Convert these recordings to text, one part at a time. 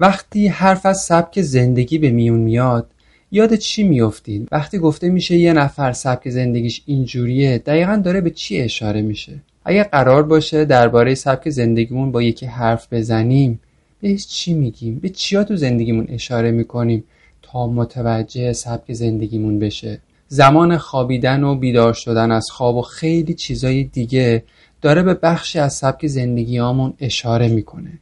وقتی حرف از سبک زندگی به میون میاد یاد چی میافتید؟ وقتی گفته میشه یه نفر سبک زندگیش اینجوریه دقیقا داره به چی اشاره میشه؟ اگه قرار باشه درباره سبک زندگیمون با یکی حرف بزنیم بهش چی میگیم؟ به چیا تو زندگیمون اشاره می‌کنیم تا متوجه سبک زندگیمون بشه؟ زمان خوابیدن و بیدار شدن از خواب و خیلی چیزای دیگه داره به بخشی از سبک زندگیامون اشاره می‌کنه.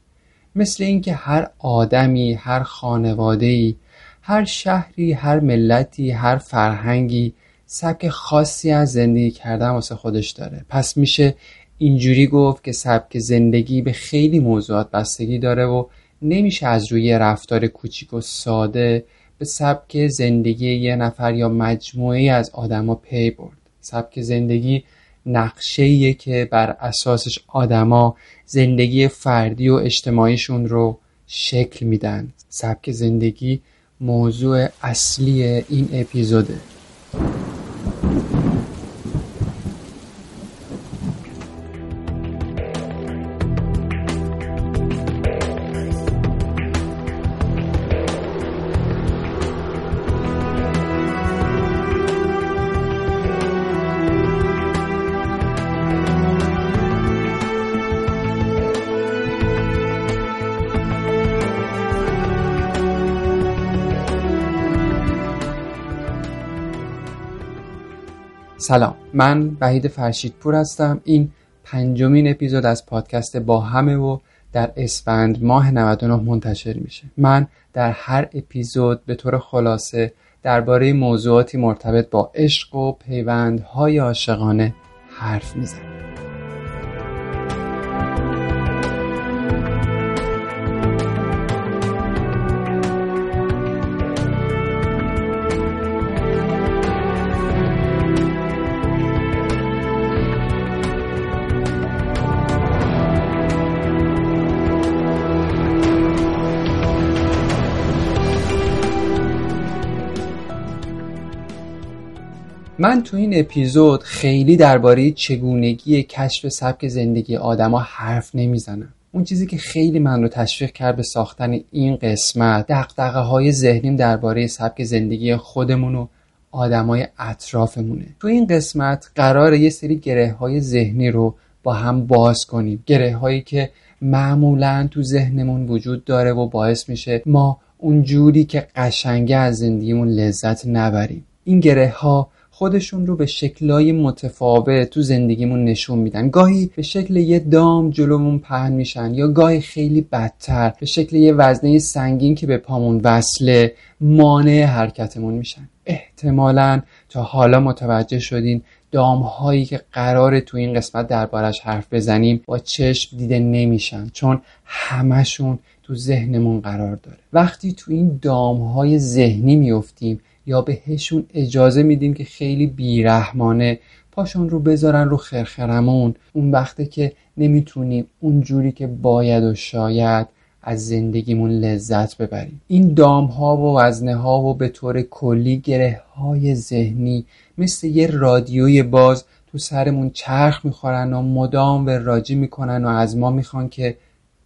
مثل اینکه هر آدمی هر خانواده‌ای هر شهری هر ملتی هر فرهنگی سبک خاصی از زندگی کردن واسه خودش داره. پس میشه اینجوری گفت که سبک زندگی به خیلی موضوعات بستگی داره و نمیشه از روی رفتار کوچیک و ساده به سبک زندگی یه نفر یا مجموعه از آدما پی برد. سبک زندگی نقشه که بر اساسش آدما زندگی فردی و اجتماعیشون رو شکل میدن. سبک زندگی موضوع اصلی این اپیزوده. من وحید فرشیدپور هستم. این پنجمین اپیزود از پادکست با همه و در اسفند ماه 99 منتشر میشه. من در هر اپیزود به طور خلاصه درباره موضوعاتی مرتبط با عشق و پیوندهای عاشقانه حرف می‌زنم. من تو این اپیزود خیلی درباره چگونگی کشف سبک زندگی آدما حرف نمی‌زنم. اون چیزی که خیلی من رو تشویق کرد به ساختن این قسمت دقدقه های ذهنیم درباره سبک زندگی خودمون و آدمای اطرافمونه. تو این قسمت قرار یه سری گره های ذهنی رو با هم باز کنیم. گره هایی که معمولا تو ذهنمون وجود داره و باعث میشه ما اون جوری که قشنگه از زندگیمون لذت نبریم. این گره ها خودشون رو به شکلای متفاوت تو زندگیمون نشون میدن. گاهی به شکل یه دام جلومون پهن میشن یا گاهی خیلی بدتر. به شکل یه وزنه سنگین که به پامون وصله مانع حرکتمون میشن. احتمالا تا حالا متوجه شدین دام هایی که قرار تو این قسمت دربارش حرف بزنیم با چشم دیده نمیشن چون همشون تو ذهنمون قرار داره. وقتی تو این دام های ذهنی میفتیم یا بهشون اجازه میدیم که خیلی بیرحمانه پاشون رو بذارن رو خرخرمون. اون وقته که نمی‌تونیم اونجوری که باید و شاید از زندگیمون لذت ببریم. این دام ها و وزنه ها و به طور کلی گره های ذهنی مثل یه رادیوی باز تو سرمون چرخ می‌خورن و مدام به راجی می‌کنن و از ما می‌خوان که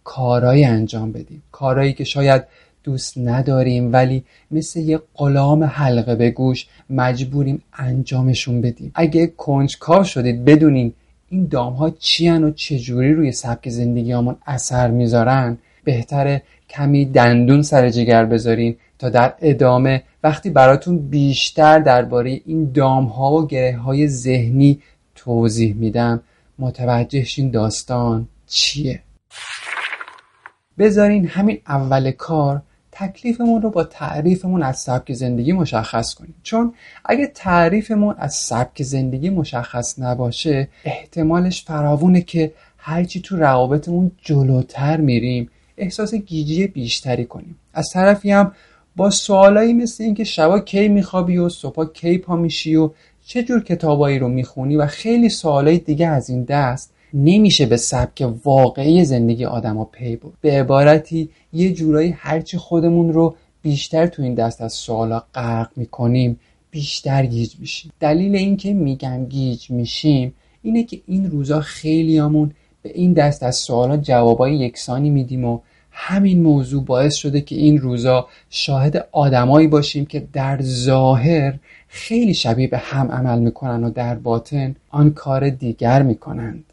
کارایی انجام بدیم. کارایی که شاید دوست نداریم ولی مثل یه غلام حلقه به گوش مجبوریم انجامشون بدیم. اگه کنجکاو شدید بدونین این دام ها چی و چجوری روی سبک زندگی همون اثر می‌ذارن. بهتره کمی دندون سر جگر بذارین تا در ادامه وقتی براتون بیشتر درباره این دام ها و گره های ذهنی توضیح میدم. متوجه داستان چیه. بذارین همین اول کار تکلیفمون رو با تعریفمون از سبک زندگی مشخص کنیم. چون اگه تعریفمون از سبک زندگی مشخص نباشه احتمالش فراوونه که هرچی تو روابطمون جلوتر میریم احساس گیجی بیشتری کنیم. از طرفی هم با سوالایی مثل اینکه شبا کی میخوابی و صبح کی پا میشی و چه جور کتابایی رو می‌خونی و خیلی سوالای دیگه از این دست نمیشه به سبک واقعی زندگی آدما پی برد. به عبارتی یه جورایی هرچی خودمون رو بیشتر تو این دست از سوالا غرق می‌کنیم بیشتر گیج میشیم. دلیل اینکه میگم گیج میشیم اینه که این روزا خیلیامون به این دست از سوالا جوابای یکسانی میدیم و همین موضوع باعث شده که این روزا شاهد آدمایی باشیم که در ظاهر خیلی شبیه به هم عمل می‌کنن و در باطن آن کار دیگر می‌کنند.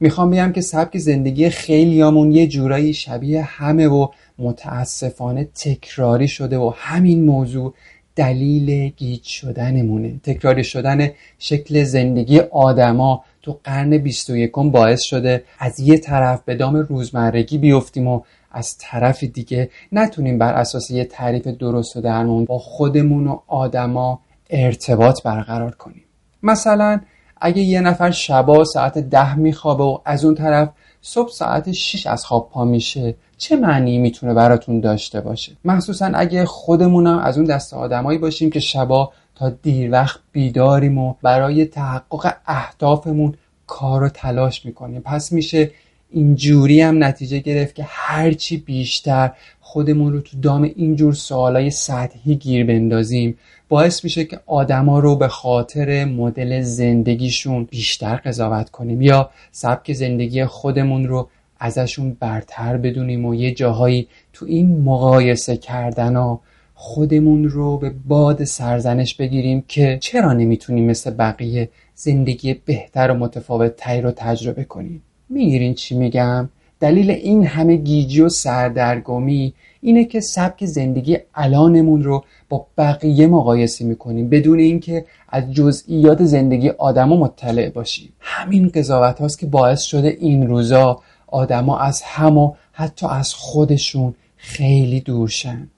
می‌خوام بگم که سبک زندگی خیلیامون یه جورایی شبیه همه و متاسفانه تکراری شده و همین موضوع دلیل گیج شدنمونه. تکراری شدن شکل زندگی آدما تو قرن 21 باعث شده از یه طرف به دام روزمرگی بیفتیم و از طرف دیگه نتونیم بر اساس یه تعریف درست و درمون با خودمون و آدما ارتباط برقرار کنیم. مثلا اگه یه نفر شبا ساعت ده میخوابه و از اون طرف صبح ساعت 6 از خواب پا میشه چه معنی می‌تونه براتون داشته باشه؟ مخصوصا اگه خودمونم از اون دست آدمایی باشیم که شبا تا دیر وقت بیداریم و برای تحقق اهدافمون کار و تلاش می‌کنیم. پس میشه اینجوری هم نتیجه گرفت که هرچی بیشتر خودمون رو تو دام اینجور سوالای سطحی گیر بندازیم. باعث میشه که آدما رو به خاطر مدل زندگیشون بیشتر قضاوت کنیم یا سبک زندگی خودمون رو ازشون برتر بدونیم و یه جاهایی تو این مقایسه کردن ها خودمون رو به باد سرزنش بگیریم که چرا نمی‌تونیم مثل بقیه زندگی بهتر و متفاوت تری رو تجربه کنیم. می‌گیرین چی میگم؟ دلیل این همه گیجی و سردرگمی اینه که سبک زندگی الانمون رو با بقیه مقایسه می‌کنیم بدون اینکه از جزئیات زندگی آدما مطلع باشیم. همین قضاوت هاست که باعث شده این روزا آدما از هم و حتی از خودشون خیلی دورشن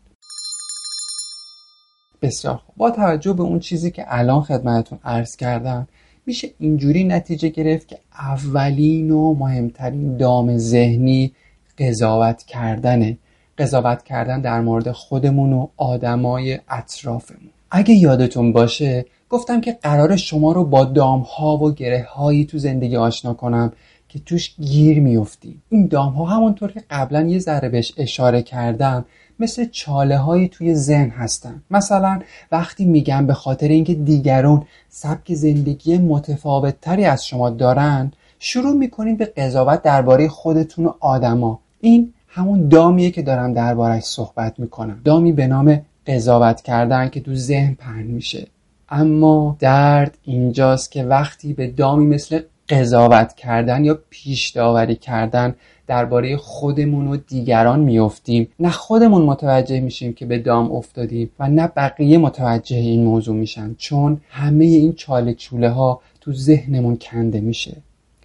بسیار خوب. با توجه به اون چیزی که الان خدمتتون عرض کردم میشه اینجوری نتیجه گرفت که اولین و مهمترین دام ذهنی قضاوت کردنه قضاوت کردن در مورد خودمون و آدمای اطرافمون. اگه یادتون باشه گفتم که قرار شما رو با دام ها و گره هایی تو زندگی آشنا کنم. که توش گیر میفتیم این دام ها همونطور که قبلا یه ذره بهش اشاره کردم مثل چاله هایی توی ذهن هستن. مثلا وقتی میگم به خاطر اینکه دیگران سبک زندگی متفاوت تری از شما دارن شروع می‌کنید به قضاوت درباره خودتون و آدما. این همون دامیه که دارم دربارش صحبت می‌کنم. دامی به نام قضاوت کردن که تو ذهن پهن میشه. اما درد اینجاست که وقتی به دامی مثل قضاوت کردن یا پیش داوری کردن درباره خودمون و دیگران میافتیم. نه خودمون متوجه میشیم که به دام افتادیم و نه بقیه متوجه این موضوع میشن چون همه این چاله چوله ها تو ذهنمون کنده میشه.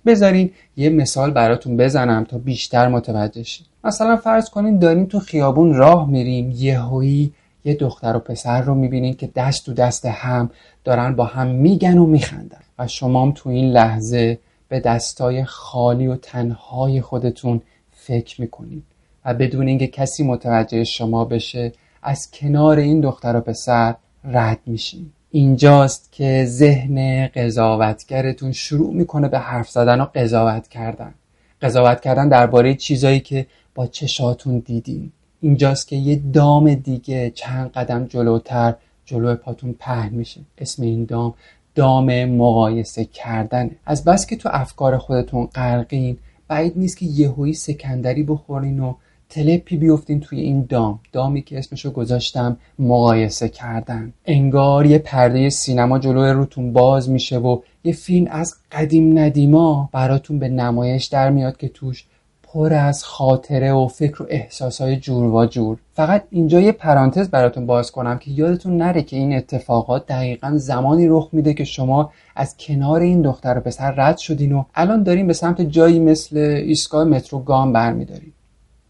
بذارین یه مثال براتون بزنم تا بیشتر متوجه شید. مثلا فرض کنین داریم تو خیابون راه میریم یهویی یه دختر و پسر رو می‌بینین که دست تو دست هم دارن با هم میگن و میخندن. و شمام تو این لحظه به دستای خالی و تنهای خودتون فکر می‌کنید و بدون اینکه کسی متوجه شما بشه از کنار این دختر و پسر رد میشین. اینجاست که ذهن قضاوتگرتون شروع می‌کنه به حرف زدن و قضاوت کردن. قضاوت کردن درباره چیزایی که با چشاتون دیدین. اینجاست که یه دام دیگه چند قدم جلوتر جلو پاتون پهن میشه. اسم این دام دام مقایسه کردنه از بس که تو افکار خودتون غرقین بعید نیست که یهویی سکندری بخورین و تلپی بیفتین توی این دام. دامی که اسمشو گذاشتم مقایسه کردن. انگار یه پرده سینما جلوی روتون باز میشه و یه فیلم از قدیم ندیما براتون به نمایش در میاد که توش پر از خاطره و فکر و احساسهای جور و جور. فقط اینجا یه پرانتز براتون باز کنم که یادتون نره که این اتفاقات دقیقا زمانی رخ میده که شما از کنار این دختر و پسر رد شدین و الان داریم به سمت جایی مثل ایستگاه مترو گام برمیداریم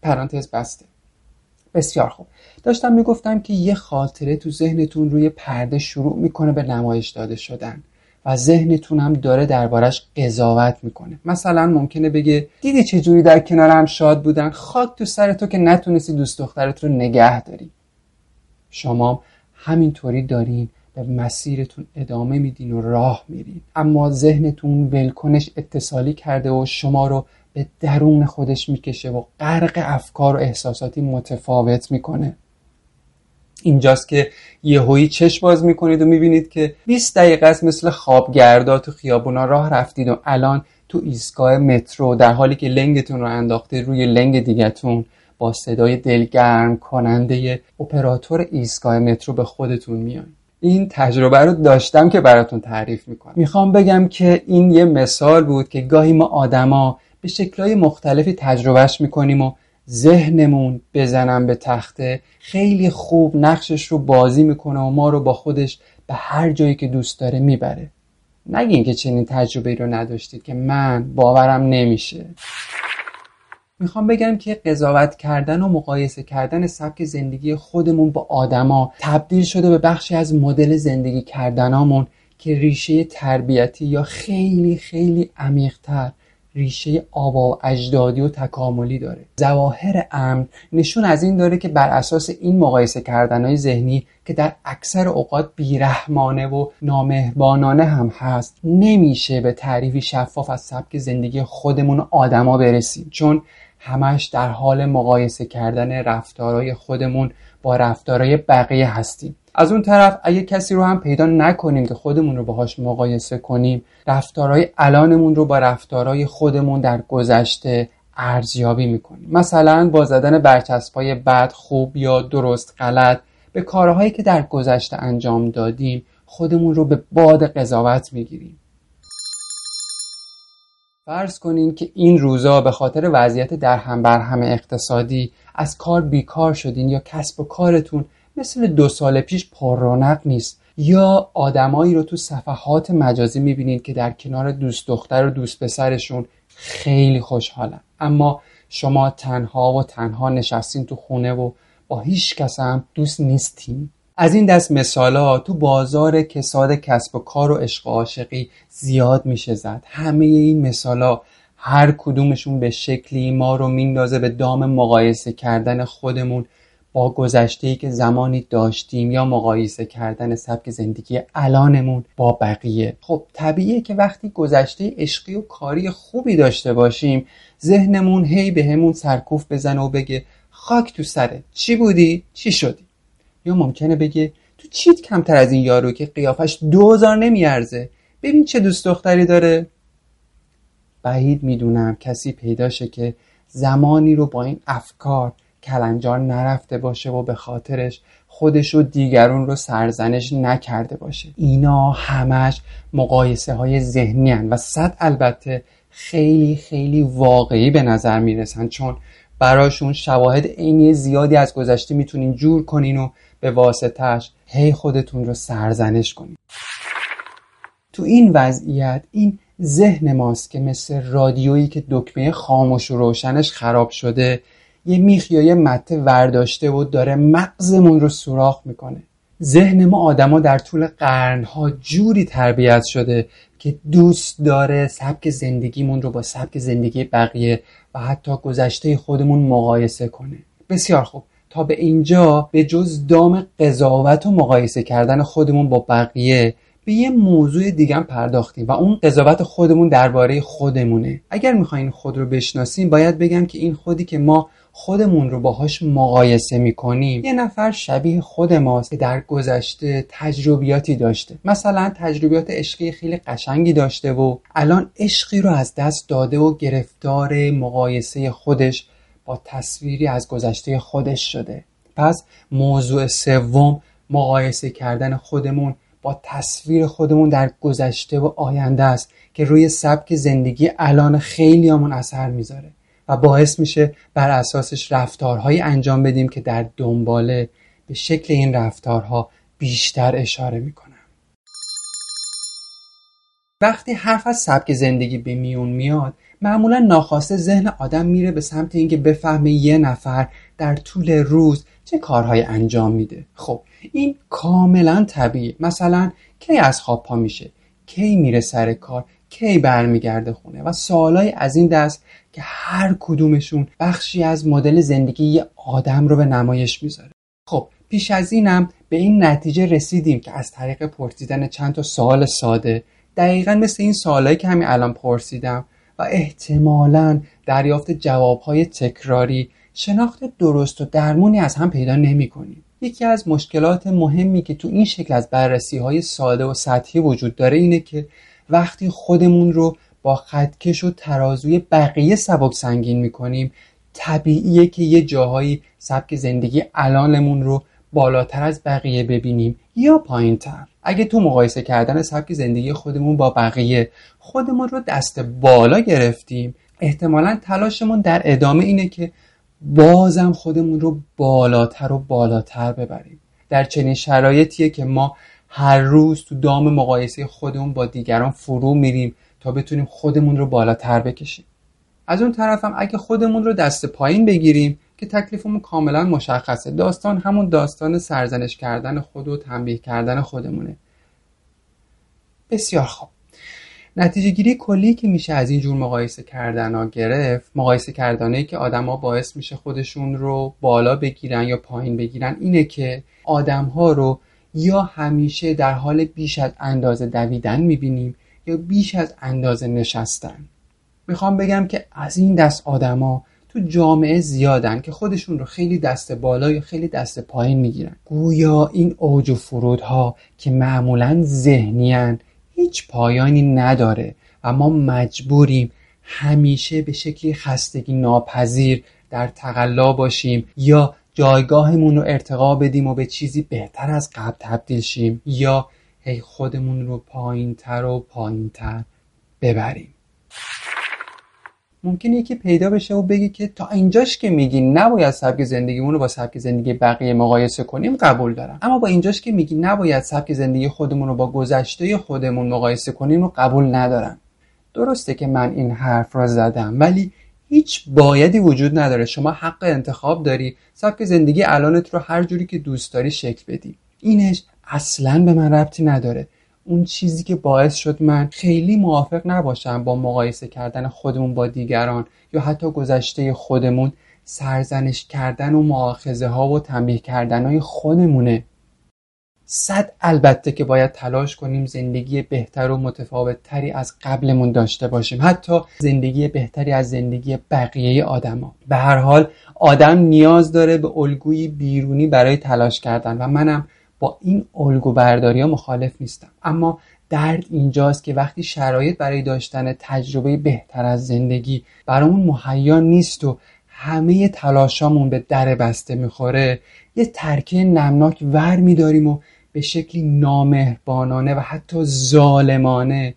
پرانتز بسته. بسیار خوب. داشتم می‌گفتم که یه خاطره تو ذهنتون روی پرده شروع می‌کنه به نمایش داده شدن. و ذهنتون هم داره دربارش قضاوت می‌کنه. مثلا ممکنه بگه دیدی چه جوری در کنارم شاد بودن؟ خاک تو سر تو که نتونستی دوست دخترت رو نگه داری. شما همینطوری دارین به مسیرتون ادامه میدین و راه میرین اما ذهنتون ولکنش اتصالی کرده و شما رو به درون خودش می‌کشه و غرق افکار و احساساتی متفاوت می‌کنه. اینجاست که یهویی چشم باز می‌کنید و می‌بینید که 20 دقیقه است مثل خوابگردا تو خیابونا راه رفتید و الان تو ایستگاه مترو در حالی که لنگتون رو انداخته روی لنگ دیگتون با صدای دلگرم کننده اپراتور ایستگاه مترو به خودتون میان این تجربه رو داشتم که براتون تعریف می‌کنم. می‌خوام بگم که این یه مثال بود که گاهی ما آدما به شکلهای مختلفی تجربهش می‌کنیم و ذهنمون بزنم به تخته. خیلی خوب نقشش رو بازی می‌کنه و ما رو با خودش به هر جایی که دوست داره می‌بره. نگین که چنین تجربه رو نداشتید که من باورم نمیشه. می‌خوام بگم که قضاوت کردن و مقایسه کردن سبک زندگی خودمون با آدما تبدیل شده به بخشی از مدل زندگی کردنامون که ریشه تربیتی یا خیلی خیلی عمیقتر ریشه آبا اجدادی و تکاملی داره. ظواهر امن نشون از این داره که بر اساس این مقایسه کردنهای ذهنی که در اکثر اوقات بیرحمانه و نامهربانانه هم هست نمیشه به تعریفی شفاف از سبک زندگی خودمون و آدما برسیم. چون همش در حال مقایسه کردن رفتارهای خودمون با رفتارهای بقیه هستیم. از اون طرف اگه کسی رو هم پیدا نکنیم که خودمون رو باهاش مقایسه کنیم رفتارهای الانمون رو با رفتارهای خودمون در گذشته ارزیابی می‌کنیم. مثلا با زدن برچسبای بد خوب یا درست غلط به کارهایی که در گذشته انجام دادیم خودمون رو به باد قضاوت می‌گیریم. فرض کنین که این روزا به خاطر وضعیت در هم بر هم اقتصادی از کار بیکار شدین یا کسب و کارتون مثل دو سال پیش پررونق نیست. یا آدمایی رو تو صفحات مجازی می‌بینید که در کنار دوست دختر و دوست پسرشون خیلی خوشحالن. اما شما تنها و تنها نشستین تو خونه و با هیچ کس هم دوست نیستین. از این دست مثالا تو بازار کساد کسب و کار و عشق و عاشقی زیاد میشه زد. همه این مثالا هر کدومشون به شکلی ما رو میندازه به دام مقایسه کردن خودمون. با گذشته که زمانی داشتیم یا مقایسه کردن سبک زندگی الانمون با بقیه. خب طبیعیه که وقتی گذشته عشقی و کاری خوبی داشته باشیم ذهنمون هی به همون سرکوف بزنه و بگه خاک تو سره چی بودی؟ چی شدی؟ یا ممکنه بگه تو چیت کمتر از این یارو که قیافش دوزار نمیارزه؟ ببین چه دوست دختری داره. بعید می‌دونم کسی پیداشه که زمانی رو با این افکار کلنجار نرفته باشه و به خاطرش خودش و دیگرون رو سرزنش نکرده باشه. اینا همش مقایسه های ذهنی هن و صد البته خیلی خیلی واقعی به نظر می‌رسن چون براشون شواهد عینی زیادی از گذشته می‌تونین جور کنین و به واسطهش هی خودتون رو سرزنش کنین. تو این وضعیت این ذهن ماست که مثل رادیویی که دکمه خاموش و روشنش خراب شده یه میخ یا یه مته ورداشته و داره مغزمون رو سوراخ می‌کنه. ذهن ما آدما در طول قرنها جوری تربیت شده که دوست داره سبک زندگیمون رو با سبک زندگی بقیه و حتی گذشته خودمون مقایسه کنه. بسیار خوب. تا به اینجا به جز دام قضاوت و مقایسه کردن خودمون با بقیه به یه موضوع دیگه پرداختیم و اون قضاوت خودمون درباره خودمونه. اگر می‌خواین خود رو بشناسیم باید بگم که این خودی که ما خودمون رو باهاش مقایسه می‌کنیم. یه نفر شبیه خود ماست که در گذشته تجربیاتی داشته. مثلا تجربیات عشقی خیلی قشنگی داشته و الان عشقی رو از دست داده و گرفتار مقایسه خودش با تصویری از گذشته خودش شده. پس موضوع سوم مقایسه کردن خودمون با تصویر خودمون در گذشته و آینده است که روی سبک زندگی الان خیلی همون اثر می‌ذاره. باعث میشه بر اساسش رفتارهایی انجام بدیم که در دنباله به شکل این رفتارها بیشتر اشاره می‌کنم وقتی حرف از سبک زندگی به میون میاد معمولا ناخواسته ذهن آدم میره به سمت اینکه بفهمه یه نفر در طول روز چه کارهایی انجام میده. خب این کاملا طبیعی مثلا کی از خواب پا میشه؟ کی میره سر کار؟ کی برمیگرده خونه و سوالای از این دست که هر کدومشون بخشی از مدل زندگی یه آدم رو به نمایش می‌ذاره خب پیش از اینم به این نتیجه رسیدیم که از طریق پرسیدن چند تا سوال ساده دقیقا مثل این سوالایی که همین الان پرسیدم و احتمالا دریافت جوابهای تکراری شناخت درست و درمونی از هم پیدا نمی کنیم. یکی از مشکلات مهمی که تو این شکل از بررسی های ساده و سطحی وجود داره اینه که وقتی خودمون رو با خطکش و ترازوی بقیه سبک سنگین می‌کنیم طبیعیه که یه جاهایی سبک زندگی الانمون رو بالاتر از بقیه ببینیم یا پایین تر اگه تو مقایسه کردن سبک زندگی خودمون با بقیه خودمون رو دست بالا گرفتیم احتمالا تلاشمون در ادامه اینه که بازم خودمون رو بالاتر و بالاتر ببریم. در چنین شرایطیه که ما هر روز تو دام مقایسه خودمون با دیگران فرو میریم تا بتونیم خودمون رو بالاتر بکشیم. از اون طرف هم اگه خودمون رو دست پایین بگیریم که تکلیفمون کاملا مشخصه. داستان همون داستان سرزنش کردن خود و تنبیه کردن خودمونه. بسیار خوب. نتیجه گیری کلی که میشه از این جور مقایسه کردن ها گرفت مقایسه کردنه که آدما باعث میشه خودشون رو بالا بگیرن یا پایین بگیرن اینه که آدم ها رو یا همیشه در حال بیش از اندازه دویدن می‌بینیم یا بیش از اندازه نشستن. می‌خوام بگم که از این دست آدما تو جامعه زیادن که خودشون رو خیلی دست بالا یا خیلی دست پایین می‌گیرن. گویا این اوج و فرودها که معمولا ذهنیان هیچ پایانی نداره و ما مجبوریم همیشه به شکلی خستگی ناپذیر در تقلا باشیم یا جایگاهمون رو ارتقا بدیم و به چیزی بهتر از قبل تبدیل شیم. یا هی خودمون رو پایین تر و پایین تر ببریم. ممکنه یکی پیدا بشه و بگی که تا اینجاش که میگی نباید سبک زندگیمون رو با سبک زندگی بقیه مقایسه کنیم قبول دارم. اما با اینجاش که میگی نباید سبک زندگی خودمون رو با گذشته خودمون مقایسه کنیم رو قبول ندارم. درسته که من این حرف را زدم ولی هیچ بایدی وجود نداره. شما حق انتخاب داری سبک زندگی الانت رو هر جوری که دوست داری شکل بدی. اینش اصلا به من ربطی نداره. اون چیزی که باعث شد من خیلی موافق نباشم با مقایسه کردن خودمون با دیگران یا حتی گذشته خودمون سرزنش کردن و معاخذه ها و تنبیه کردن های خودمونه. صد البته که باید تلاش کنیم زندگی بهتر و متفاوت تری از قبلمون داشته باشیم. حتی زندگی بهتری از زندگی بقیه آدما. به هر حال آدم نیاز داره به الگوی بیرونی برای تلاش کردن و منم با این الگو برداری ها مخالف نیستم. اما درد اینجاست که وقتی شرایط برای داشتن تجربه بهتر از زندگی برامون مهیا نیست و همه تلاشامون به در بسته می‌خوره یه ترکه نمناک ور میداریم و به شکلی نامهربانانه و حتی ظالمانه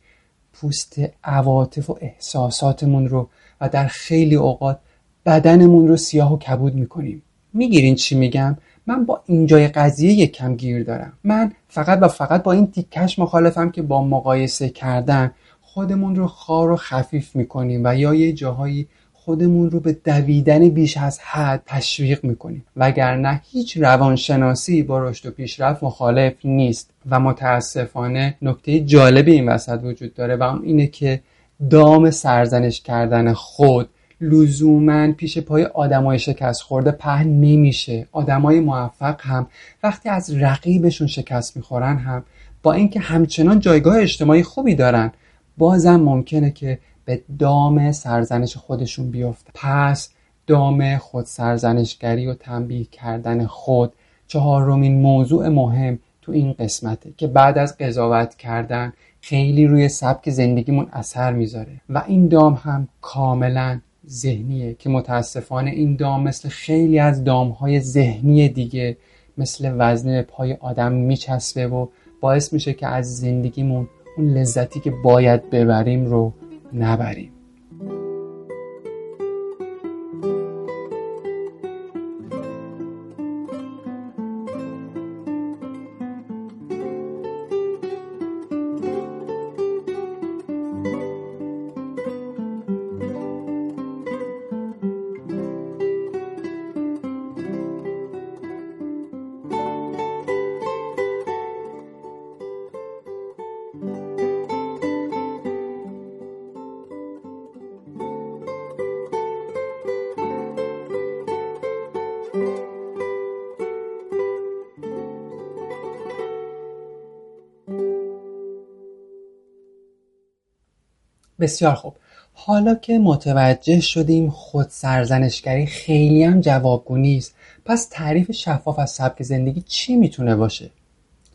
پوست عواطف و احساساتمون رو و در خیلی اوقات بدنمون رو سیاه و کبود می‌کنیم. می‌گیرین چی میگم؟ من با اینجای قضیه یک کم گیر دارم. من فقط و فقط با این تیکش مخالفم که با مقایسه کردن خودمون رو خار و خفیف می‌کنیم و یا یه جاهایی خودمون رو به دویدن بیش از حد تشویق می‌کنیم. وگرنه هیچ روانشناسی با رشد و پیشرفت مخالف نیست و متاسفانه نکته جالب این وسط وجود داره و اون اینه که دام سرزنش کردن خود لزوما پیش پای آدمای شکست خورده پهن نمیشه. آدمای موفق هم وقتی از رقیبشون شکست می‌خورن هم با اینکه همچنان جایگاه اجتماعی خوبی دارن بازم ممکنه که به دام سرزنش خودشون بیفته. پس دام خود سرزنشگری و تنبیه کردن خود چهارمین موضوع مهم تو این قسمته که بعد از قضاوت کردن خیلی روی سبک زندگیمون اثر می‌ذاره و این دام هم کاملا ذهنیه که متاسفانه این دام مثل خیلی از دامهای ذهنی دیگه مثل وزنه پای آدم میچسبه و باعث میشه که از زندگیمون اون لذتی که باید ببریم رو نبریم. بسیار خوب. حالا که متوجه شدیم خود سرزنشگری خیلی هم جوابگو نیست پس تعریف شفاف از سبک زندگی چی می‌تونه باشه؟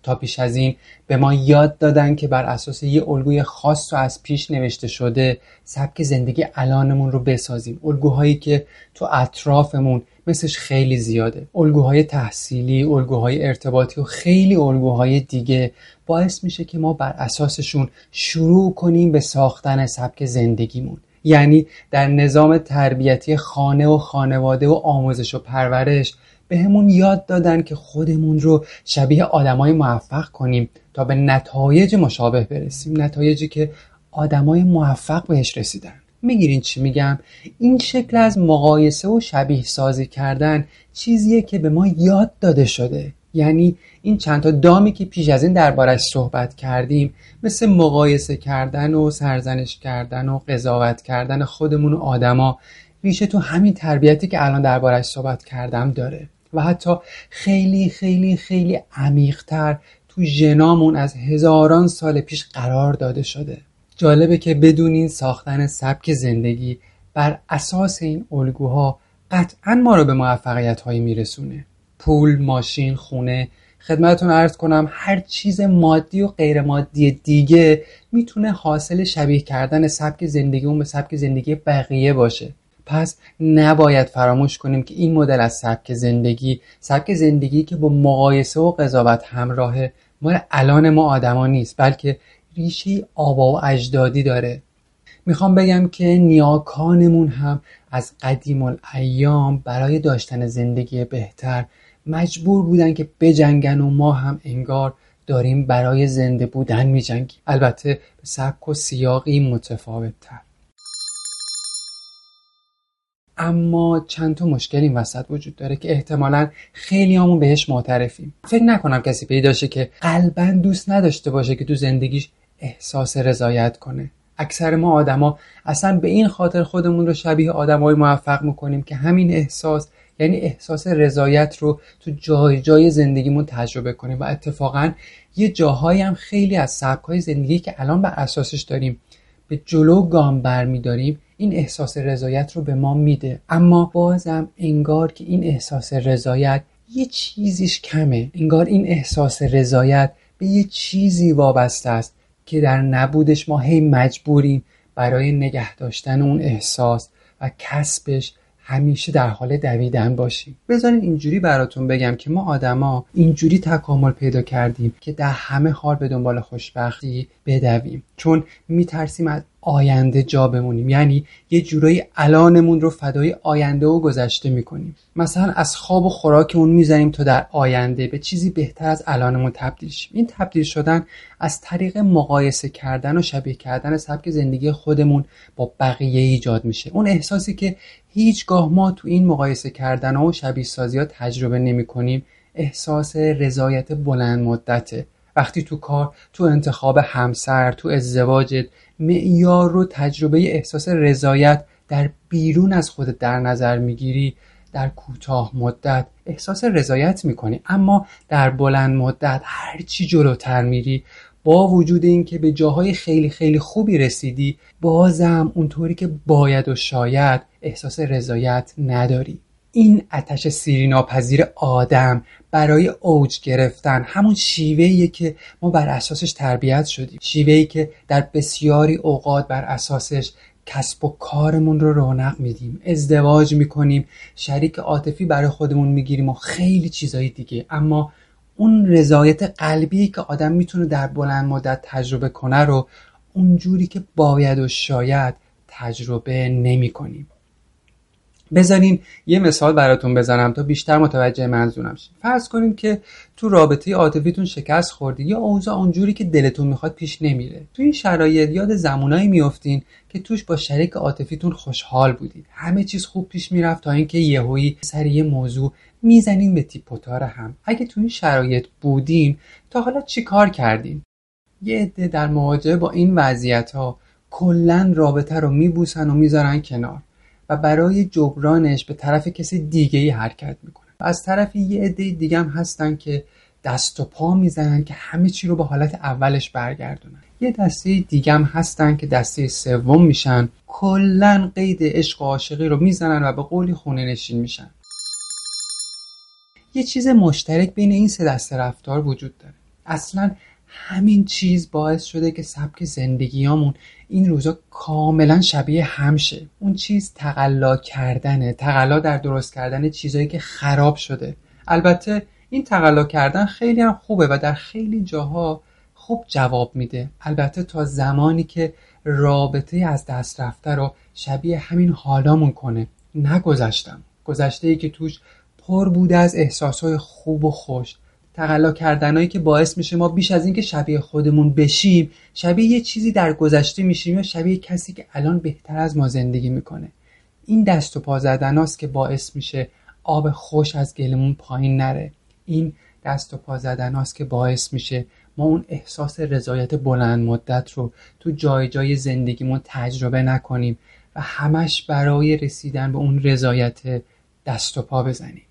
تا پیش از این به ما یاد دادن که بر اساس یه الگوی خاص و از پیش نوشته شده سبک زندگی الانمون رو بسازیم. الگوهایی که تو اطرافمون مثلش خیلی زیاده. الگوهای تحصیلی الگوهای ارتباطی و خیلی الگوهای دیگه باعث میشه که ما بر اساسشون شروع کنیم به ساختن سبک زندگیمون. یعنی در نظام تربیتی خانه و خانواده و آموزش و پرورش به همون یاد دادن که خودمون رو شبیه آدمای موفق کنیم تا به نتایج مشابه برسیم. نتایجی که آدمای موفق بهش رسیدن. می‌گیرین چی میگم. این شکل از مقایسه و شبیه سازی کردن چیزیه که به ما یاد داده شده. یعنی این چند تا دامی که پیش از این دربارش صحبت کردیم مثل مقایسه کردن و سرزنش کردن و قضاوت کردن خودمون و آدما ریشه تو همین تربیتی که الان دربارش صحبت کردم داره. و حتی خیلی خیلی خیلی عمیقتر تو ژنامون از هزاران سال پیش قرار داده شده. جالبه که بدونین ساختن سبک زندگی بر اساس این الگوها قطعا ما رو به موفقیت هایی میرسونه. پول، ماشین، خونه. خدمتتون ارز کنم هر چیز مادی و غیر مادی دیگه می‌تونه حاصل شبیه کردن سبک زندگی اون به سبک زندگی بقیه باشه. پس نباید فراموش کنیم که این مدل از سبک زندگی سبک زندگی که با مقایسه و قضاوت همراهه مال الان ما آدما نیست بلکه ریشه آبا و اجدادی داره. می‌خوام بگم که نیاکانمون هم از قدیم الایام برای داشتن زندگی بهتر مجبور بودن که بجنگن و ما هم انگار داریم برای زنده بودن میجنگیم. البته به سبک و سیاقی متفاوت تر اما چند تا مشکل این وسط وجود داره که احتمالا خیلی همون بهش معترفیم. فکر نکنم کسی پیدا شه که قلبا دوست نداشته باشه که تو زندگیش احساس رضایت کنه. اکثر ما آدما اصلا به این خاطر خودمون رو شبیه آدمای موفق می‌کنیم که همین احساس یعنی احساس رضایت رو تو جای جای زندگیمون تجربه کنیم و اتفاقا یه جاهایی هم خیلی از سبکای زندگی که الان بر اساسش داریم به جلو گام برمیداریم این احساس رضایت رو به ما میده. اما بازم انگار که این احساس رضایت یه چیزیش کمه. انگار این احساس رضایت به یه چیزی وابسته است. که در نبودش ما هی مجبوریم برای نگه داشتن اون احساس و کسبش همیشه در حال دویدن باشیم. بذارین اینجوری براتون بگم که ما آدما اینجوری تکامل پیدا کردیم که در همه حال به دنبال خوشبختی بدویم. چون میترسیم از آینده جا بمونیم. یعنی یه جورایی الانمون رو فدای آینده و گذشته می‌کنیم. مثلا از خواب و خوراکمون می‌زنیم تا در آینده. به چیزی بهتر از الانمون تبدیل شیم. این تبدیل شدن از طریق مقایسه کردن و شبیه کردن سبک زندگی خودمون با بقیه ایجاد میشه. اون احساسی که هیچگاه ما تو این مقایسه کردن و شبیه سازی تجربه نمی کنیم. احساس رضایت بلند مدته. وقتی تو کار تو انتخاب همسر تو ازدواجت معیار رو تجربه احساس رضایت در بیرون از خودت در نظر می‌گیری در کوتاه مدت احساس رضایت می‌کنی. اما در بلند مدت هر چی جلوتر میری با وجود اینکه به جاهای خیلی خیلی خوبی رسیدی بازم اونطوری که باید و شاید احساس رضایت نداری. این آتش سیری ناپذیر آدم برای اوج گرفتن همون شیوهیه که ما بر اساسش تربیت شدیم. شیوهی که در بسیاری اوقات بر اساسش کسب و کارمون رو رونق میدیم. ازدواج می‌کنیم شریک عاطفی برای خودمون می‌گیریم و خیلی چیزهای دیگه. اما اون رضایت قلبی که آدم می‌تونه در بلند مدت تجربه کنه رو اونجوری که باید و شاید تجربه نمی کنیم بذارین یه مثال براتون بزنم تا بیشتر متوجه منظورم شید. فرض کنیم که تو رابطه عاطفیتون شکست خوردی یا اوضاع اونجوری که دلتون می‌خواد پیش نمیره. تو این شرایط یاد زمانایی میافتین که توش با شریک عاطفیتون خوشحال بودید. همه چیز خوب پیش می‌رفت تا اینکه یهویی سر یه موضوع می‌زنین به تیپوتار هم. اگه تو این شرایط بودین تا حالا چی کار کردین؟ یه عده در مواجهه با این وضعیت ها کلا رابطه رو میبوسن و می‌ذارن کنار و برای جبرانش به طرف کسی دیگه ای حرکت می‌کنن. و از طرف یه عده دیگه هم هستن که دست و پا می‌زنن که همه چی رو به حالت اولش برگردونن. یه دسته دیگم هستن که دسته سوم میشن. کلا قید عشق و عاشقی رو می‌زنن و به قولی خونه نشین میشن. یه چیز مشترک بین این سه دسته رفتار وجود داره. اصلا همین چیز باعث شده که سبک زندگیامون این روزا کاملا شبیه همشه اون چیز تقلا کردنه. تقلا در درست کردن چیزهایی که خراب شده. البته این تقلا کردن خیلی هم خوبه و در خیلی جاها خوب جواب میده. البته تا زمانی که رابطه از دست رفته رو شبیه همین حالامون کنه. نه گذشتم گذشته ای که توش پر بوده از احساسهای خوب و خوش. تقلا کردنهایی که باعث میشه ما بیش از اینکه شبیه خودمون بشیم شبیه یه چیزی در گذشته میشیم یا شبیه کسی که الان بهتر از ما زندگی می‌کنه. این دست و پا زدناست که باعث میشه آب خوش از گلمون پایین نره. این دست و پا زدناست که باعث میشه ما اون احساس رضایت بلند مدت رو تو جای جای زندگیمون تجربه نکنیم و همش برای رسیدن به اون رضایت دست و پا بزنیم.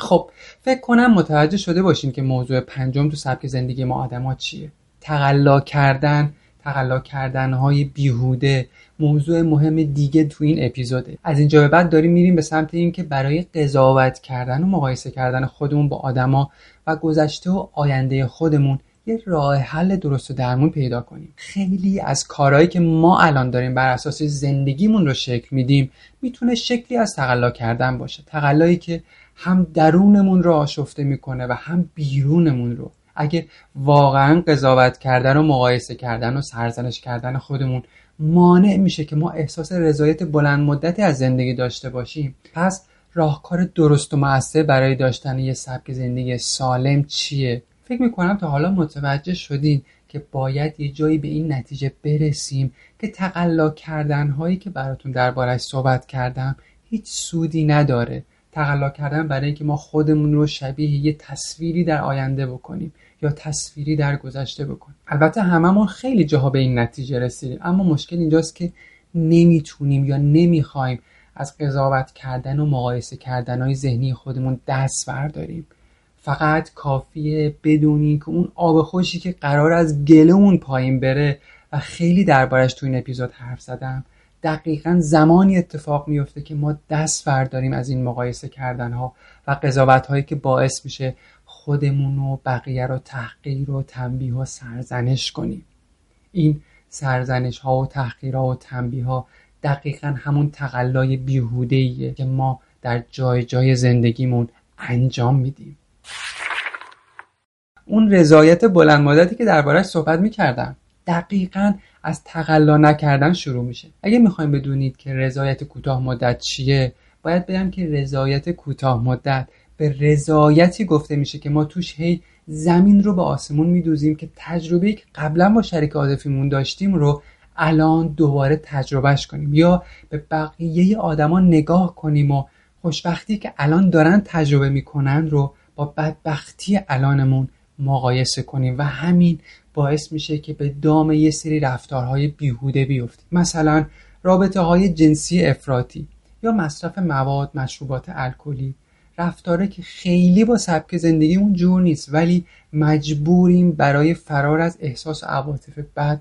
خب فکر کنم متوجه شده باشین که موضوع پنجم تو سبک زندگی ما آدما چیه. تقلا کردن تقلا کردن های بیهوده موضوع مهم دیگه تو این اپیزوده. از اینجا به بعد داریم میریم به سمت اینکه برای قضاوت کردن و مقایسه کردن خودمون با آدما و گذشته و آینده خودمون یه راه حل درست و درمون پیدا کنیم. خیلی از کارهایی که ما الان داریم بر اساس زندگیمون رو شکل میدیم می‌تونه شکلی از تقلا کردن باشه. تقلایی که هم درونمون رو آشفته می‌کنه و هم بیرونمون رو. اگه واقعا قضاوت کردن و مقایسه کردن و سرزنش کردن خودمون مانع میشه که ما احساس رضایت بلند مدتی از زندگی داشته باشیم. پس راهکار درست و معصه برای داشتن یه سبک زندگی سالم چیه؟ فکر می‌کنم تا حالا متوجه شدین که باید یه جایی به این نتیجه برسیم که تقلا کردن هایی که براتون دربارش صحبت کردم هیچ سودی نداره. تقلا کردن برای اینکه ما خودمون رو شبیه یه تصویری در آینده بکنیم یا تصویری در گذشته بکنیم. البته هممون خیلی جاها به این نتیجه رسیدیم اما مشکل اینجاست که نمی‌تونیم یا نمی‌خوایم از قضاوت کردن و مقایسه کردن های ذهنی خودمون دست برداریم. فقط کافیه بدونیم که اون آب خوشی که قرار از گلمون پایین بره و خیلی دربارش تو این اپیزود حرف زدم. دقیقا زمانی اتفاق میفته که ما دست برداریم از این مقایسه کردن ها و قضاوت هایی که باعث میشه خودمون و بقیه رو تحقیر و تنبیه و سرزنش کنیم. این سرزنش ها و تحقیر ها و تنبیه ها دقیقا همون تقلای بیهوده که ما در جای جای زندگیمون انجام میدیم. اون رضایت بلند مدتی که دربارش صحبت می‌کردم دقیقا از تقلا نکردن شروع میشه. اگه می‌خوایم بدونید که رضایت کوتاه مدت چیه باید بگم که رضایت کوتاه مدت به رضایتی گفته میشه که ما توش هی زمین رو به آسمون میدوزیم که تجربه که قبلا با شریک عاطفیمون داشتیم رو الان دوباره تجربهش کنیم. یا به بقیه آدما نگاه کنیم و خوشبختی که الان دارن تجربه می‌کنن رو با بدبختی الانمون مقایسه کنیم. و همین باعث میشه که به دام یه سری رفتارهای بیهوده بیفتیم مثلا رابطه های جنسی افراطی یا مصرف مواد مشروبات الکلی. رفتاره که خیلی با سبک زندگیمون جور نیست ولی مجبوریم برای فرار از احساس و عواطف بد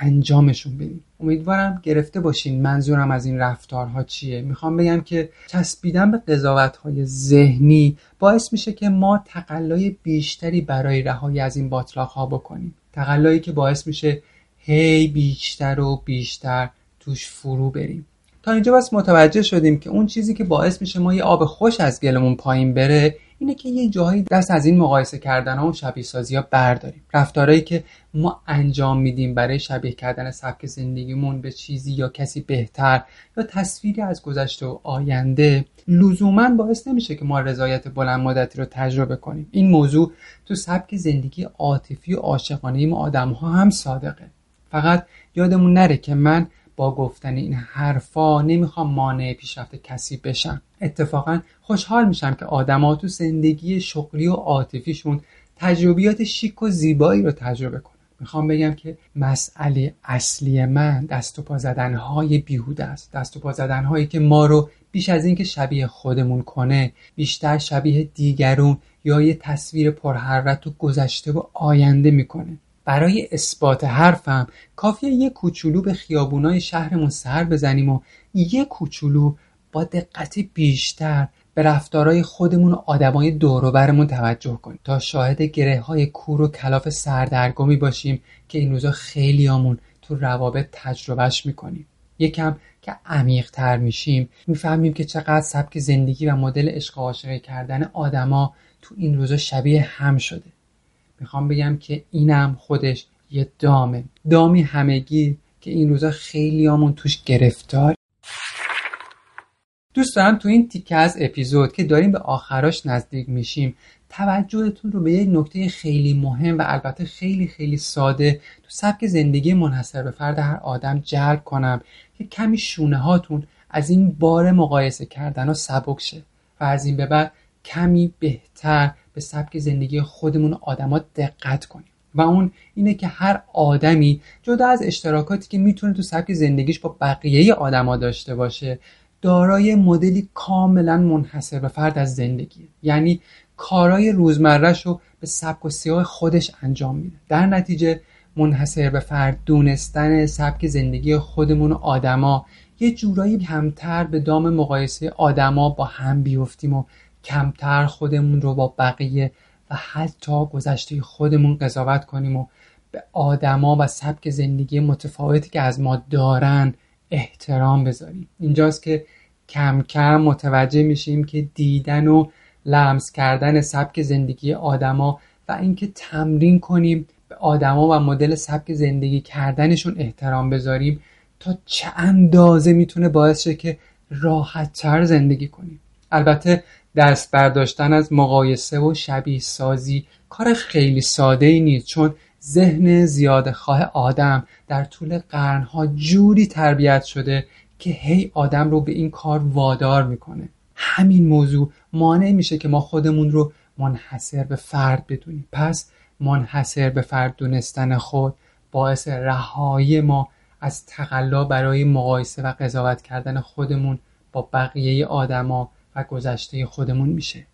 انجامشون بدیم. امیدوارم گرفته باشین منظورم از این رفتارها چیه. می‌خوام بگم که چسبیدن به قضاوت های ذهنی باعث میشه که ما تقلای بیشتری برای رهایی از این باطلاق ها بکنیم. تقلایی که باعث میشه هی بیشتر و بیشتر توش فرو بریم. تا اینجا بس متوجه شدیم که اون چیزی که باعث میشه ما یه آب خوش از گلمون پایین بره اینه که یه جاهایی دست از این مقایسه کردن ها و شبیه سازی ها برداریم. رفتارهایی که ما انجام میدیم برای شبیه کردن سبک زندگیمون به چیزی یا کسی بهتر یا تصویری از گذشته و آینده لزوما باعث نمیشه که ما رضایت بلند مدتی رو تجربه کنیم. این موضوع تو سبک زندگی عاطفی و عاشقانه ما آدم ها هم صادقه. فقط یادمون نره که من با گفتن این حرفا نمی‌خوام مانع پیشرفت کسی بشم. اتفاقا خوشحال میشم که آدما تو زندگی شغلی و عاطفیشون تجربیات شیک و زیبایی رو تجربه کنن. می‌خوام بگم که مسئله اصلی من دست و پا زدن های بیهوده است. دست و پا زدن هایی که ما رو بیش از اینکه شبیه خودمون کنه بیشتر شبیه دیگرون یا یه تصویر پرحرت و گذشته و آینده می‌کنه. برای اثبات حرفم کافیه یه کوچولو به خیابونای شهرمون سر بزنیم و یه کوچولو با دقت بیشتر به رفتارهای خودمون و آدمای دوروبرمون توجه کنیم. تا شاهد گره های کور و کلاف سردرگمی باشیم که این روزا خیلیامون تو روابط تجربهش می‌کنیم. یکم که عمیق تر میشیم می‌فهمیم که چقدر سبک زندگی و مدل عشق عاشقی کردن آدما تو این روزا شبیه هم شده. می‌خوام بگم که اینم خودش یه دامه. دامی همگی که این روزا خیلیامون توش گرفتار. دوست دارم تو این تیکه از اپیزود که داریم به آخراش نزدیک میشیم توجهتون رو به یک نکته خیلی مهم و البته خیلی خیلی ساده تو سبک زندگی منحصر به فرد هر آدم جلب کنم که کمی شونه هاتون از این بار مقایسه کردن و سبک شه و از این به بعد کمی بهتر به سبک زندگی خودمون آدما دقت کنیم. و اون اینه که هر آدمی جدا از اشتراکاتی که می‌تونه تو سبک زندگیش با بقیه آدما داشته باشه دارای مدلی کاملا منحصر به فرد از زندگی یعنی کارای روزمرهش رو به سبک و سیاه خودش انجام میده. در نتیجه منحصر به فرد دونستن سبک زندگی خودمون و آدما یه جورایی کمتر به دام مقایسه آدما با هم بیفتیم و کمتر خودمون رو با بقیه و حتی گذشته خودمون قضاوت کنیم و به آدما و سبک زندگی متفاوتی که از ما دارن احترام بذاریم. اینجاست که کم کم متوجه میشیم که دیدن و لمس کردن سبک زندگی آدما و اینکه تمرین کنیم به آدما و مدل سبک زندگی کردنشون احترام بذاریم تا چه اندازه می‌تونه باعث شه که راحتتر زندگی کنیم. البته دست برداشتن از مقایسه و شبیه سازی کار خیلی ساده ای نیست چون ذهن زیاد خواه آدم در طول قرنها جوری تربیت شده که هی آدم رو به این کار وادار می‌کنه. همین موضوع مانع میشه که ما خودمون رو منحصر به فرد بدونیم. پس منحصر به فرد دونستن خود باعث رهایی ما از تقلا برای مقایسه و قضاوت کردن خودمون با بقیه آدما و گذشته خودمون میشه.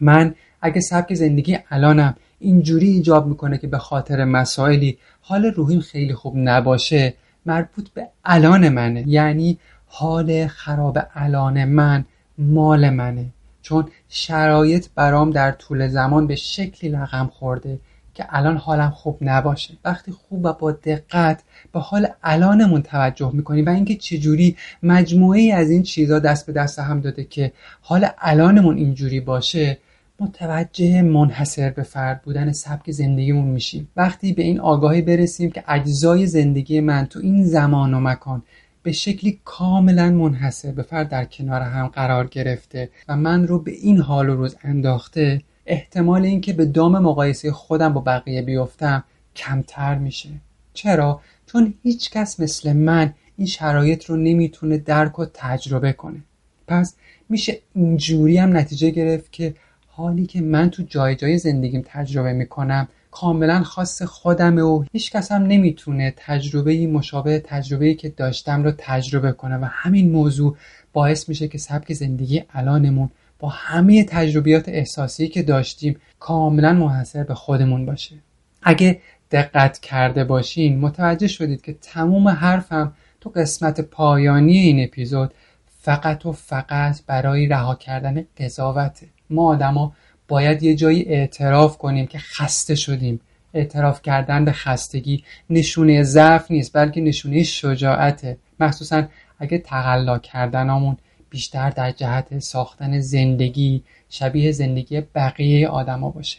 من اگه سبک زندگی الانم اینجوری ایجاب می‌کنه که به خاطر مسائلی حال روحیم خیلی خوب نباشه مربوط به الان منه. یعنی حال خراب الان من مال منه. چون شرایط برام در طول زمان به شکلی رقم خورده. که الان حالم خوب نباشه. وقتی خوب و با دقت به حال الانمون توجه می‌کنیم و اینکه چجوری مجموعه ای از این چیزها دست به دست هم داده که حال الانمون اینجوری باشه متوجه منحصر به فرد بودن سبک زندگیمون میشیم. وقتی به این آگاهی برسیم که اجزای زندگی من تو این زمان و مکان به شکلی کاملا منحصر به فرد در کنار هم قرار گرفته و من رو به این حال و روز انداخته احتمال اینکه به دام مقایسه خودم با بقیه بیفتم کمتر میشه. چرا؟ چون هیچ کس مثل من این شرایط رو نمی‌تونه درک و تجربه کنه. پس میشه اینجوری هم نتیجه گرفت که حالی که من تو جای جای زندگیم تجربه می‌کنم کاملا خاص خودمه و هیچ کس هم نمی‌تونه تجربه مشابه تجربه که داشتم رو تجربه کنه و همین موضوع باعث میشه که سبک زندگی الانمون با همه تجربیات احساسی که داشتیم کاملا منحصر به خودمون باشه. اگه دقت کرده باشین متوجه شدید که تموم حرفم تو قسمت پایانی این اپیزود فقط و فقط برای رها کردن قضاوته. ما آدما باید یه جایی اعتراف کنیم که خسته شدیم. اعتراف کردن به خستگی نشونه ضعف نیست بلکه نشونه شجاعته. مخصوصا اگه تقلا کردنامون بیشتر در جهت ساختن زندگی شبیه زندگی بقیه آدما باشه.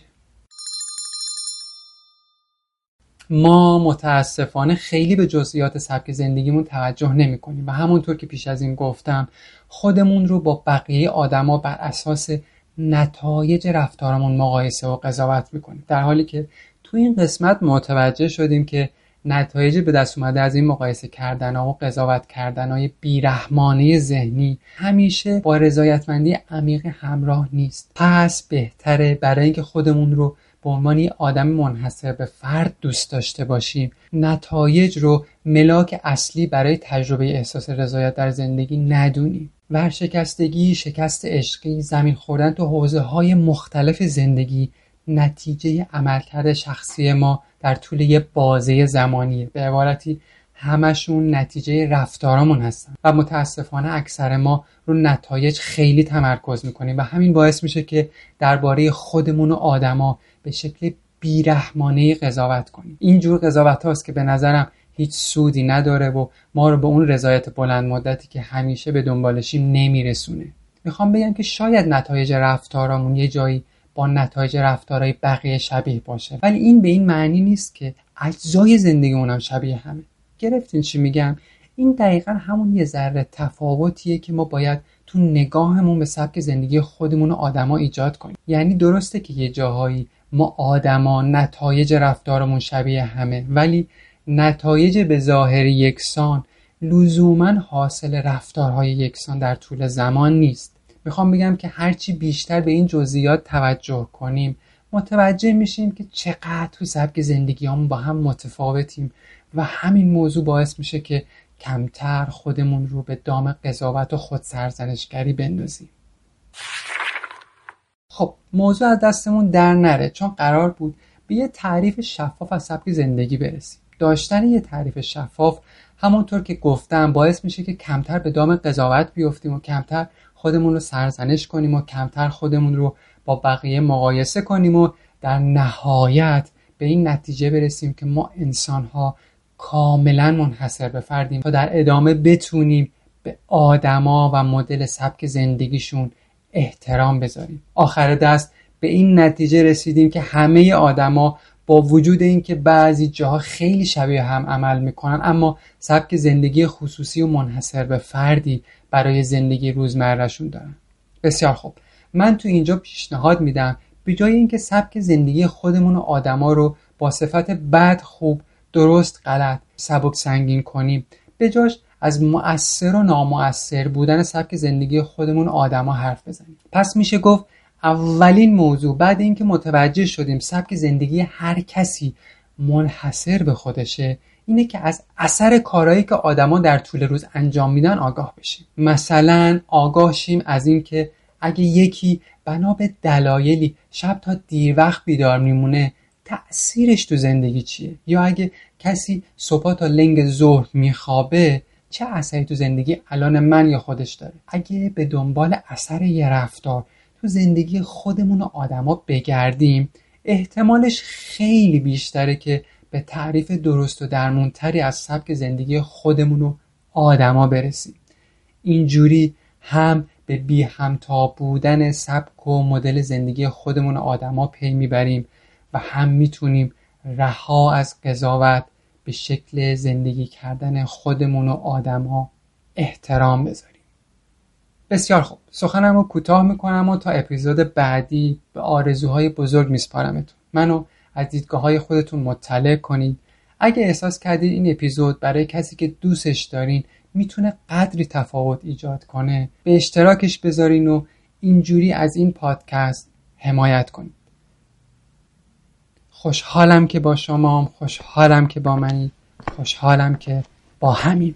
ما متاسفانه خیلی به جزئیات سبک زندگیمون توجه نمی کنیم و همونطور که پیش از این گفتم خودمون رو با بقیه آدما بر اساس نتایج رفتارمون مقایسه و قضاوت می‌کنیم. در حالی که تو این قسمت متوجه شدیم که نتایج به دست اومده از این مقایسه کردن و قضاوت کردن های بیرحمانه ذهنی همیشه با رضایتمندی عمیق همراه نیست. پس بهتره برای اینکه خودمون رو به عنوان آدم منحصر به فرد دوست داشته باشیم. نتایج رو ملاک اصلی برای تجربه احساس رضایت در زندگی ندونیم. ورشکستگی شکست عشقی زمین خوردن تو حوزه های مختلف زندگی نتیجه عملکرد شخصی ما در طول یه بازه زمانیه. به عبارتی همشون نتیجه رفتارامون هستن و متاسفانه اکثر ما رو نتایج خیلی تمرکز می‌کنیم و همین باعث میشه که درباره خودمون و آدما به شکل بیرحمانه قضاوت کنیم. اینجور قضاوت هاست که به نظرم هیچ سودی نداره و ما رو به اون رضایت بلند مدتی که همیشه به دنبالشیم نمیرسونه. می‌خوام بگم که شاید نتایج رفتارامون یه جایی با نتایج رفتارهای بقیه شبیه باشه. ولی این به این معنی نیست که اجزای زندگی اونم شبیه همه. گرفتین چی میگم؟ این دقیقا همون یه ذره تفاوتیه که ما باید تو نگاهمون به سبک زندگی خودمون و آدما ایجاد کنیم. یعنی درسته که یه جاهایی ما آدما نتایج رفتارمون شبیه همه ولی نتایج به ظاهر یکسان لزوما حاصل رفتارهای یکسان در طول زمان نیست. می‌خوام بگم که هرچی بیشتر به این جزئیات توجه کنیم متوجه میشیم که چقدر تو سبک زندگی با هم متفاوتیم و همین موضوع باعث میشه که کمتر خودمون رو به دام قضاوت و خود سرزنشگری بندازیم. خب موضوع از دستمون در نره چون قرار بود به یه تعریف شفاف از سبک زندگی برسیم. داشتن یه تعریف شفاف همونطور که گفتم باعث میشه که کمتر به دام قضاوت بیفتیم و کمتر خودمون رو سرزنش کنیم و کمتر خودمون رو با بقیه مقایسه کنیم و در نهایت به این نتیجه برسیم که ما انسان ها کاملا منحصر به فردیم تا در ادامه بتونیم به آدما و مدل سبک زندگیشون احترام بذاریم. آخر دست به این نتیجه رسیدیم که همه آدما با وجود اینکه بعضی جاها خیلی شبیه هم عمل می‌کنن اما سبک زندگی خصوصی و منحصر به فردی برای زندگی روزمرهشون دارن. بسیار خوب. من تو اینجا پیشنهاد میدم به جای اینکه سبک زندگی خودمون و آدما رو با صفت بد خوب درست غلط سبک سنگین کنیم به جاش از مؤثر و نامؤثر بودن سبک زندگی خودمون آدما حرف بزنیم. پس میشه گفت اولین موضوع بعد اینکه متوجه شدیم سبک زندگی هر کسی منحصر به خودشه اینه که از اثر کارهایی که آدما در طول روز انجام میدن آگاه بشیم. مثلا آگاه شیم از اینکه اگه یکی بنا به دلایلی شب تا دیر وقت بیدار میمونه تأثیرش تو زندگی چیه؟ یا اگه کسی صبح تا لنگ ظهر میخوابه چه اثری تو زندگی الان من یا خودش داره؟ اگه به دنبال اثر یه رفتار تو زندگی خودمون و آدما بگردیم احتمالش خیلی بیشتره که به تعریف درست و درمونتری از سبک زندگی خودمون و آدما برسیم. اینجوری هم به بی همتا بودن سبک و مدل زندگی خودمون و آدما پی می‌بریم و هم می‌تونیم رها از قضاوت به شکل زندگی کردن خودمون و آدما احترام بذاریم. بسیار خوب. سخنم رو کوتاه می‌کنم و تا اپیزود بعدی به آرزوهای بزرگ میسپارمتون. منو از دیدگاه های خودتون مطلع کنید. اگه احساس کردید این اپیزود برای کسی که دوستش دارین می‌تونه قدری تفاوت ایجاد کنه به اشتراکش بذارین و اینجوری از این پادکست حمایت کنید. خوشحالم که با شما خوشحالم که با منی خوشحالم که با همین.